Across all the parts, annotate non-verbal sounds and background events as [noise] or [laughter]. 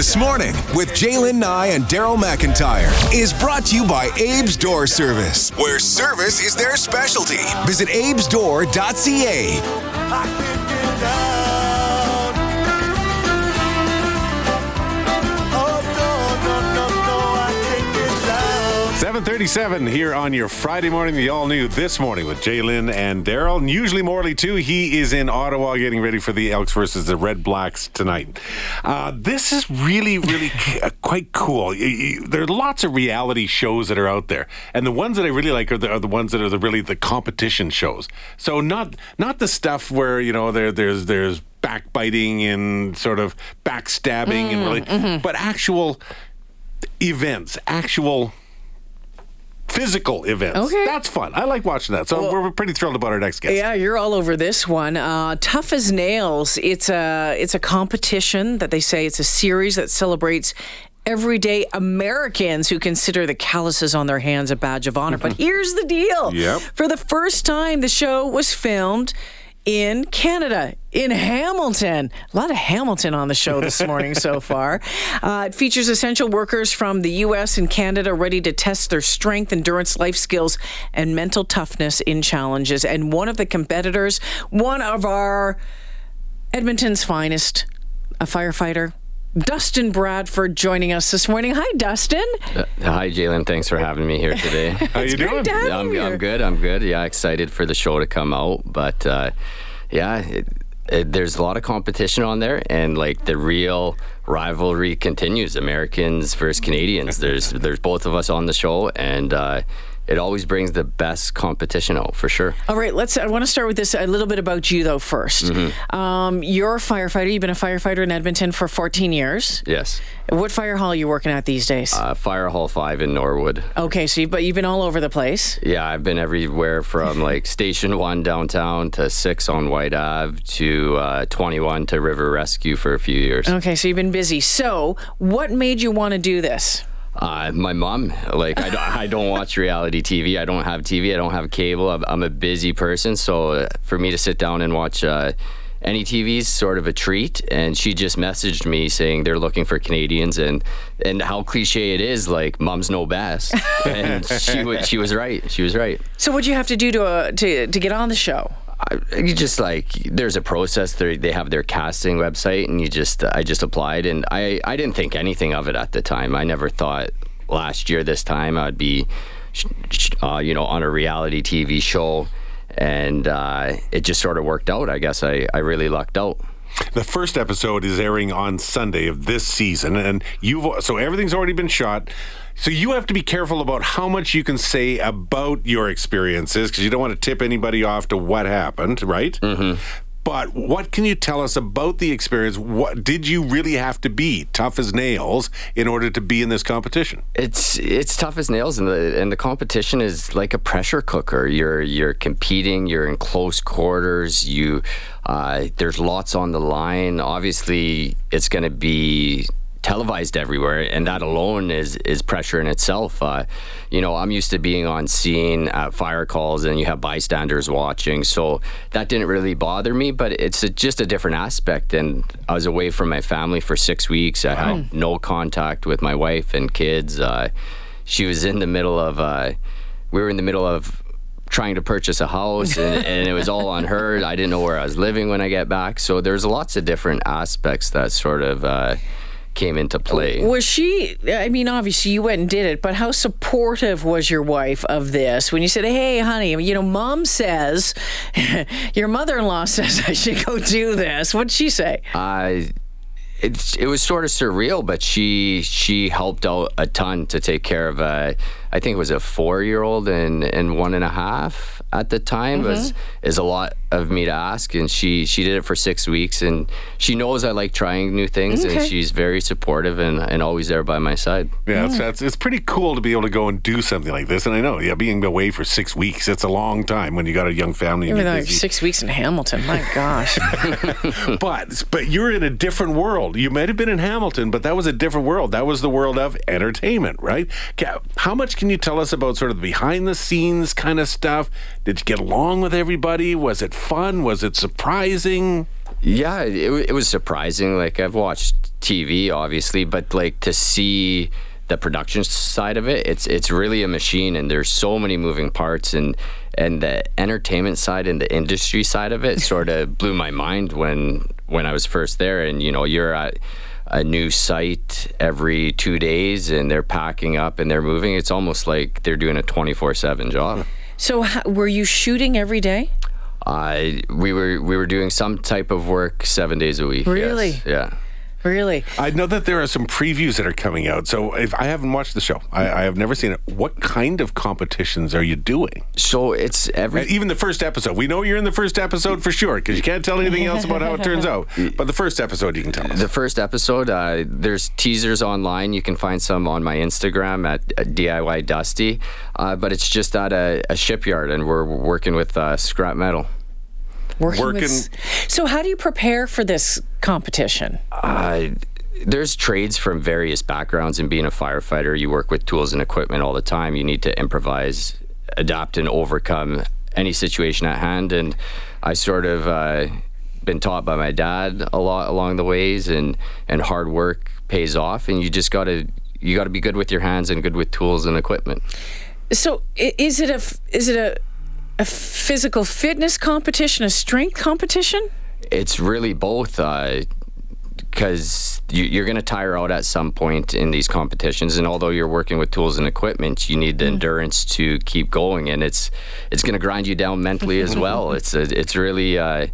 This morning with Jalen Nye and Daryl McIntyre is brought to you by Abe's Door Service, where service is their specialty. Visit abesdoor.ca. 737 here on your Friday morning, the all new This Morning with Jalen and Daryl. And usually Morley, too. He is in Ottawa getting ready for the Elks versus the Redblacks tonight. Uh, this is really, really [laughs] uh, quite cool. There are lots of reality shows that are out there. And the ones that I really like are the, are the ones that are the, really the competition shows. So not not the stuff where, you know, there, there's, there's backbiting and sort of backstabbing mm, and really, mm-hmm. but actual events, actual physical events. Okay. That's fun. I like watching that. So well, we're pretty thrilled about our next guest. Yeah, you're all over this one. Uh, Tough as Nails. It's a it's a competition that they say it's a series that celebrates everyday Americans who consider the calluses on their hands a badge of honor. but here's the deal. Yep. For the first time the show was filmed in Canada, in Hamilton. A lot of Hamilton on the show this [laughs] morning so far. Uh, it features essential workers from the U.S. and Canada ready to test their strength, endurance, life skills, and mental toughness in challenges. And one of the competitors, one of our Edmonton's finest, a firefighter, Dustin Bradford joining us this morning. Hi, Dustin. Uh, hi, Jalen. Thanks for having me here today. [laughs] How you doing? I'm, I'm, good. I'm good. Yeah, excited for the show to come out. But uh, yeah, it, it, there's a lot of competition on there, and like the real rivalry continues. Americans versus Canadians. There's there's both of us on the show, and uh, it always brings the best competition out for sure. All right, let's. I want to start with this a little bit about you though 1st mm-hmm. um, you're a firefighter. You've been a firefighter in Edmonton for 14 years. Yes. What fire hall are you working at these days? Uh, fire Hall Five in Norwood. Okay, so you've, but you've been all over the place. Yeah, I've been everywhere from [laughs] like Station One downtown to Six on Whyte Ave to uh, 21 to River Rescue for a few years. Okay, so you've been busy. So, what made you want to do this? Uh, my mom, like I don't, I don't watch reality TV. I don't have TV. I don't have cable. I'm, I'm a busy person, so uh, for me to sit down and watch uh, any TV is sort of a treat. And she just messaged me saying they're looking for Canadians, and and how cliche it is, like moms know best. and she was she was right. She was right. So what do you have to do to uh, to to get on the show? You just like there's a process. They they have their casting website and you just I just applied and I I didn't think anything of it at the time. I never thought last year this time I'd be uh, you know on a reality TV show and uh, it just sort of worked out I guess. I I really lucked out. The first episode is airing on Sunday of this season, and you've so everything's already been shot. So you have to be careful about how much you can say about your experiences because you don't want to tip anybody off to what happened, right? Mm-hmm. But what can you tell us about the experience? What did you really have to be tough as nails in order to be in this competition? It's it's tough as nails, and the and the competition is like a pressure cooker. You're you're competing. You're in close quarters. You uh, there's lots on the line. Obviously, it's going to be televised everywhere, and that alone is is pressure in itself. Uh, you know, I'm used to being on scene at fire calls, and you have bystanders watching, so that didn't really bother me. But it's a, just a different aspect. And I was away from my family for six weeks. I wow. had no contact with my wife and kids. Uh, she was in the middle of. Uh, we were in the middle of trying to purchase a house and, [laughs] and, it was all on her. I didn't know where I was living when I get back. So there's lots of different aspects that sort of uh, came into play. Was she, I mean, obviously you went and did it, but how supportive was your wife of this when you said, hey, honey, you know, mom says, [laughs] your mother in law [laughs] says I should go do this? What'd she say? I. It, it was sort of surreal, but she she helped out a ton to take care of a, I think it was a four year old and, and one and a half at the time mm-hmm. was is a lot of me to ask and she she did it for six weeks and she knows I like trying new things okay. and she's very supportive and, and always there by my side. Yeah, It's, it's, it's pretty cool to be able to go and do something like this. And I know, yeah, being away for six weeks, it's a long time when you got a young family. Even though six weeks in Hamilton, my gosh. [laughs] but but you're in a different world. You might have been in Hamilton, but that was a different world. That was the world of entertainment, right? How much can you tell us about sort of the behind the scenes kind of stuff? Did you get along with everybody? Was it fun? Was it surprising? Yeah, it, it was surprising. Like I've watched TV, obviously, but like to see the production side of it, it's it's really a machine, and there's so many moving parts, and and the entertainment side and the industry side of it [laughs] sort of blew my mind when when I was first there. And you know, you're at a new site every two days, and they're packing up and they're moving. It's almost like they're doing a 24 seven job. So, how, were you shooting every day? Uh, we were we were doing some type of work seven days a week. yes. Really? Yeah. Really? I know that there are some previews that are coming out. So if I haven't watched the show, I, I have never seen it. What kind of competitions are you doing? So it's every Even the first episode. We know you're in the first episode for sure because you can't tell anything else about how it turns out. [laughs] But the first episode, you can tell us. the first episode. Uh, there's teasers online. You can find some on my Instagram at, at DIY Dusty. Uh, but it's just at a, a shipyard, and we're working with uh, scrap metal. Working, Working- with. So, how do you prepare for this competition? Uh, there's trades from various backgrounds, and being a firefighter, you work with tools and equipment all the time. You need to improvise, adapt, and overcome any situation at hand. And I sort of uh, been taught by my dad a lot along the ways, and and hard work pays off. And you just gotta you gotta be good with your hands and good with tools and equipment. So, is it a is it a a physical fitness competition, a strength competition? It's really both. Uh, because you, you're going to tire out at some point in these competitions, and although you're working with tools and equipment, you need the endurance to keep going, and it's it's going to grind you down mentally as [laughs] well. It's a, it's really uh,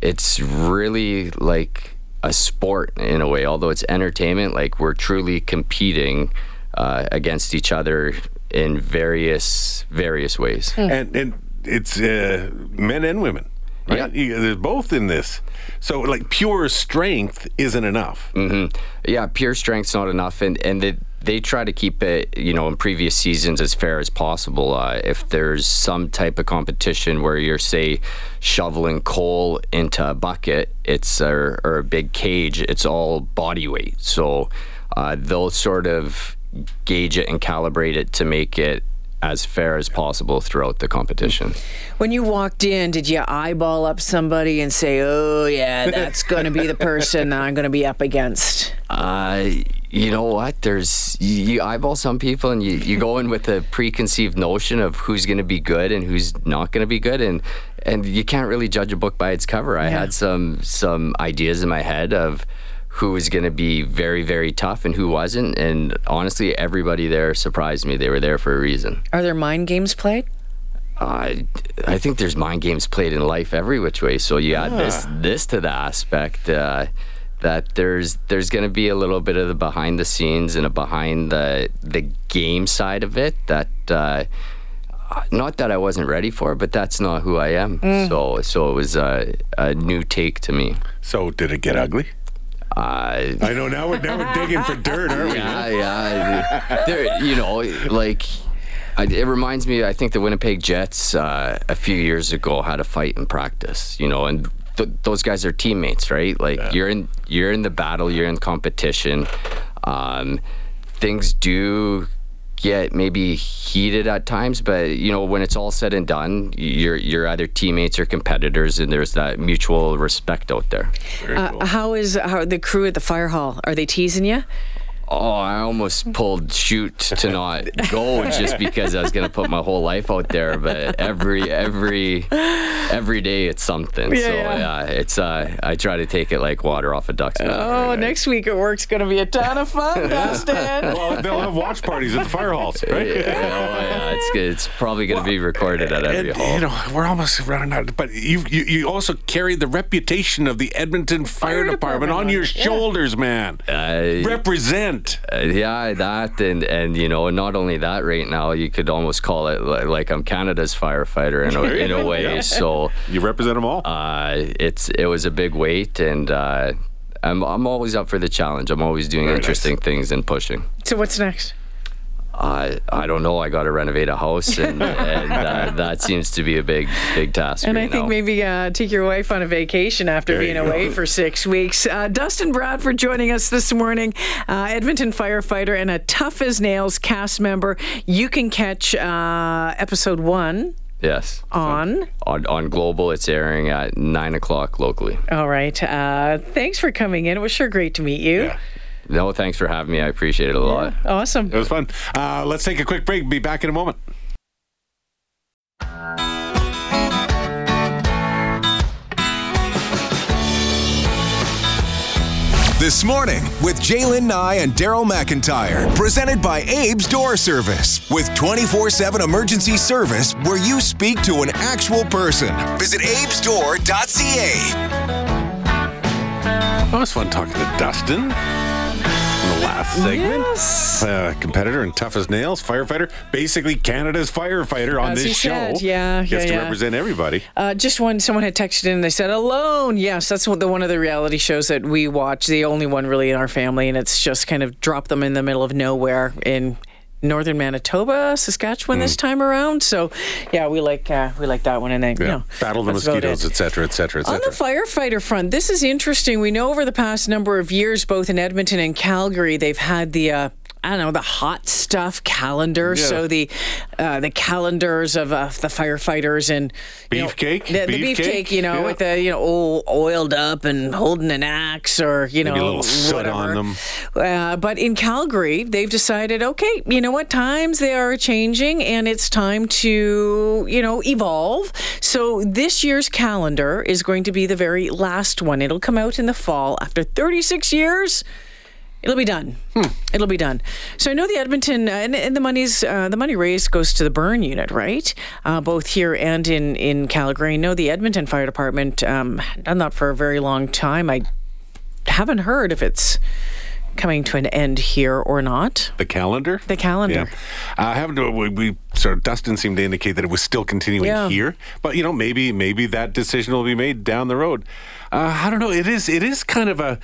it's really like a sport in a way. Although it's entertainment, like we're truly competing uh, against each other in various various ways. and and it's uh, men and women. Right? Yeah. There's both in this. So like pure strength isn't enough. hmm Yeah, pure strength's not enough, and and they they try to keep it, you know, in previous seasons as fair as possible. Uh, if there's some type of competition where you're say shoveling coal into a bucket, it's or, or a big cage, it's all body weight. So uh, they'll sort of gauge it and calibrate it to make it as fair as possible throughout the competition. When you walked in, did you eyeball up somebody and say, "Oh yeah, that's going to be the person I'm going to be up against"? Uh, you know what? There's you, you eyeball some people, and you, you go in with a preconceived notion of who's going to be good and who's not going to be good, and and you can't really judge a book by its cover. I had some some ideas in my head of who was going to be very very tough and who wasn't, and honestly, everybody there surprised me. They were there for a reason. Are there mind games played? I I think there's mind games played in life every which way. So you add this this to the aspect uh, that there's there's going to be a little bit of the behind the scenes and a behind the the game side of it that. Uh, not that I wasn't ready for, but that's not who I am. So, so it was a, a new take to me. So did it get ugly? Uh, I know now we're now we're digging for dirt, aren't we? yeah, yeah. There, you know, like I, it reminds me. I think the Winnipeg Jets uh, a few years ago had a fight in practice. You know, and th- those guys are teammates, right? Like you're in you're in the battle, you're in competition. Um, things do get maybe heated at times, but you know when it's all said and done, you're you're either teammates or competitors, and there's that mutual respect out there. Uh, how is how the crew at the fire hall? Are they teasing you? Oh, I almost pulled shoot to not go just [laughs] because I was gonna put my whole life out there. But every every every day it's something. Yeah, so yeah. yeah, it's uh, I try to take it like water off a duck's back. Oh, next week at work's going to be a ton of fun, [laughs] Dustin. Well, they'll have watch parties at the fire halls, right? Yeah, oh, yeah, it's good. It's probably gonna be recorded at every And, hall. you know, we're almost running out. But you, you, you also carry the reputation of the Edmonton Fire, Fire Department, Department on on your yeah. shoulders, man. Uh, Represent. Uh, yeah, that and and you know, not only that, right now you could almost call it li- like I'm Canada's firefighter in a, in a way. [laughs] So You represent them all. uh, it's it was a big weight, and uh, I'm I'm always up for the challenge. I'm always doing Very interesting things and pushing. So what's next? I I don't know. I got to renovate a house, and, and uh, [laughs] that seems to be a big big task. And right I think now. maybe uh, take your wife on a vacation after There being you go. away for six weeks. Uh, Dustin Bradford joining us this morning, uh, Edmonton firefighter and a tough as nails cast member. You can catch uh, episode one Yes. on. On, on Global, it's airing at 9 o'clock locally. All right. Uh, thanks for coming in. It was sure great to meet you. Yeah. No, thanks for having me. I appreciate it a lot. Awesome. It was fun. Uh, let's take a quick break. Be back in a moment. This morning with Jaylen Nye and Daryl McIntyre. Presented by Abe's Door Service. With 24 7 emergency service where you speak to an actual person. Visit abesdoor.ca. Oh, it was fun talking to Dustin in the last segment. Yes. Uh, competitor and tough as nails, firefighter, basically Canada's firefighter on As this show. said, yeah, Gets yeah, to yeah. represent everybody. Uh, just when someone had texted in, they said alone. Yes, that's what the one of the reality shows that we watch. The only one really in our family, and it's just kind of dropped them in the middle of nowhere in northern Manitoba, Saskatchewan this time around. So, yeah, we like uh, we like that one, and then. Yeah. you know, Battle the mosquitoes, it. et cetera, et cetera, et On the firefighter front, this is interesting. We know over the past number of years, both in Edmonton and Calgary, they've had the. Uh, I don't know the hot stuff calendar. Yeah. So the uh, the calendars of uh, the firefighters and know, Beefcake? the, the Beefcake? beefcake, you know, Yeah. with the you know all oiled up and holding an axe or you know Maybe soot whatever. on them. Uh, but in Calgary, they've decided, okay, you know what? Times they are changing, and it's time to you know evolve. So this year's calendar is going to be the very last one. It'll come out in the fall after 36 years. It'll be done. It'll be done. So I know the Edmonton uh, and, and the money's uh, the money raised goes to the burn unit, right? Uh, both here and in in Calgary. I know the Edmonton Fire Department um, done that for a very long time. I haven't heard if it's coming to an end here or not. The calendar? The calendar. Yeah. Uh, haven't we, we sort of Dustin seemed to indicate that it was still continuing Yeah. here, but you know maybe maybe that decision will be made down the road. Uh, I don't know. It is it is kind of a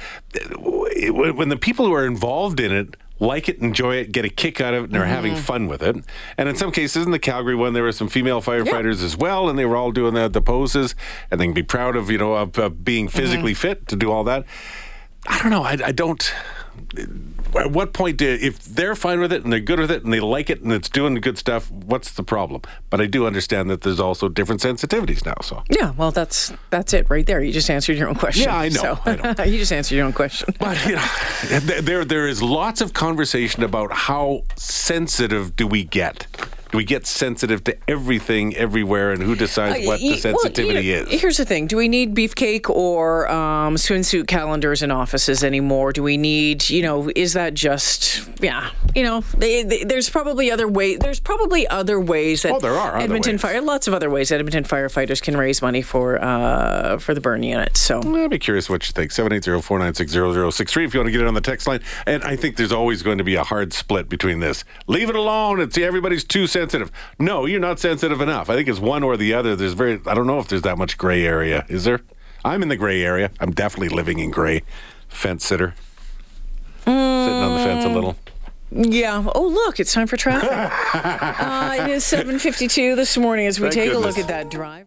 when when the people who are involved in it like it, enjoy it, get a kick out of it, and are having Mm-hmm. fun with it. And in some cases, in the Calgary one, there were some female firefighters as well, and they were all doing the, the poses, and they can be proud of you know of, of being Mm-hmm. physically fit to do all that. I don't know. I, I don't. At what point, do, if they're fine with it and they're good with it and they like it and it's doing the good stuff, what's the problem? But I do understand that there's also different sensitivities now. So, Yeah, well, that's that's it right there. You just answered your own question. Yeah, I know, So, I know. [laughs] you just answered your own question. [laughs] but you know, there there is lots of conversation about how sensitive do we get. Do we get sensitive to everything everywhere, and who decides what Uh, Y- the well, you sensitivity know, is? Here's the thing: Do we need beefcake or um, swimsuit calendars in offices anymore? Do we need, you know, is that just, yeah, you know, they, they, there's probably other ways. There's probably other ways that Oh, there are Edmonton ways. fire, lots of other ways that Edmonton firefighters can raise money for uh, for the burn unit. So. I'd be curious what you think. 780-496-0063 if you want to get it on the text line. And I think there's always going to be a hard split between this. Leave it alone. It's everybody's too sensitive. No, you're not sensitive enough. I think it's one or the other. There's very I don't know if there's that much gray area. Is there? I'm in the gray area. I'm definitely living in gray. Fence sitter. Sitting on the fence a little. Yeah. Oh, look, it's time for traffic. [laughs] uh, it is 7:52 this morning as we Thank take a look at that drive.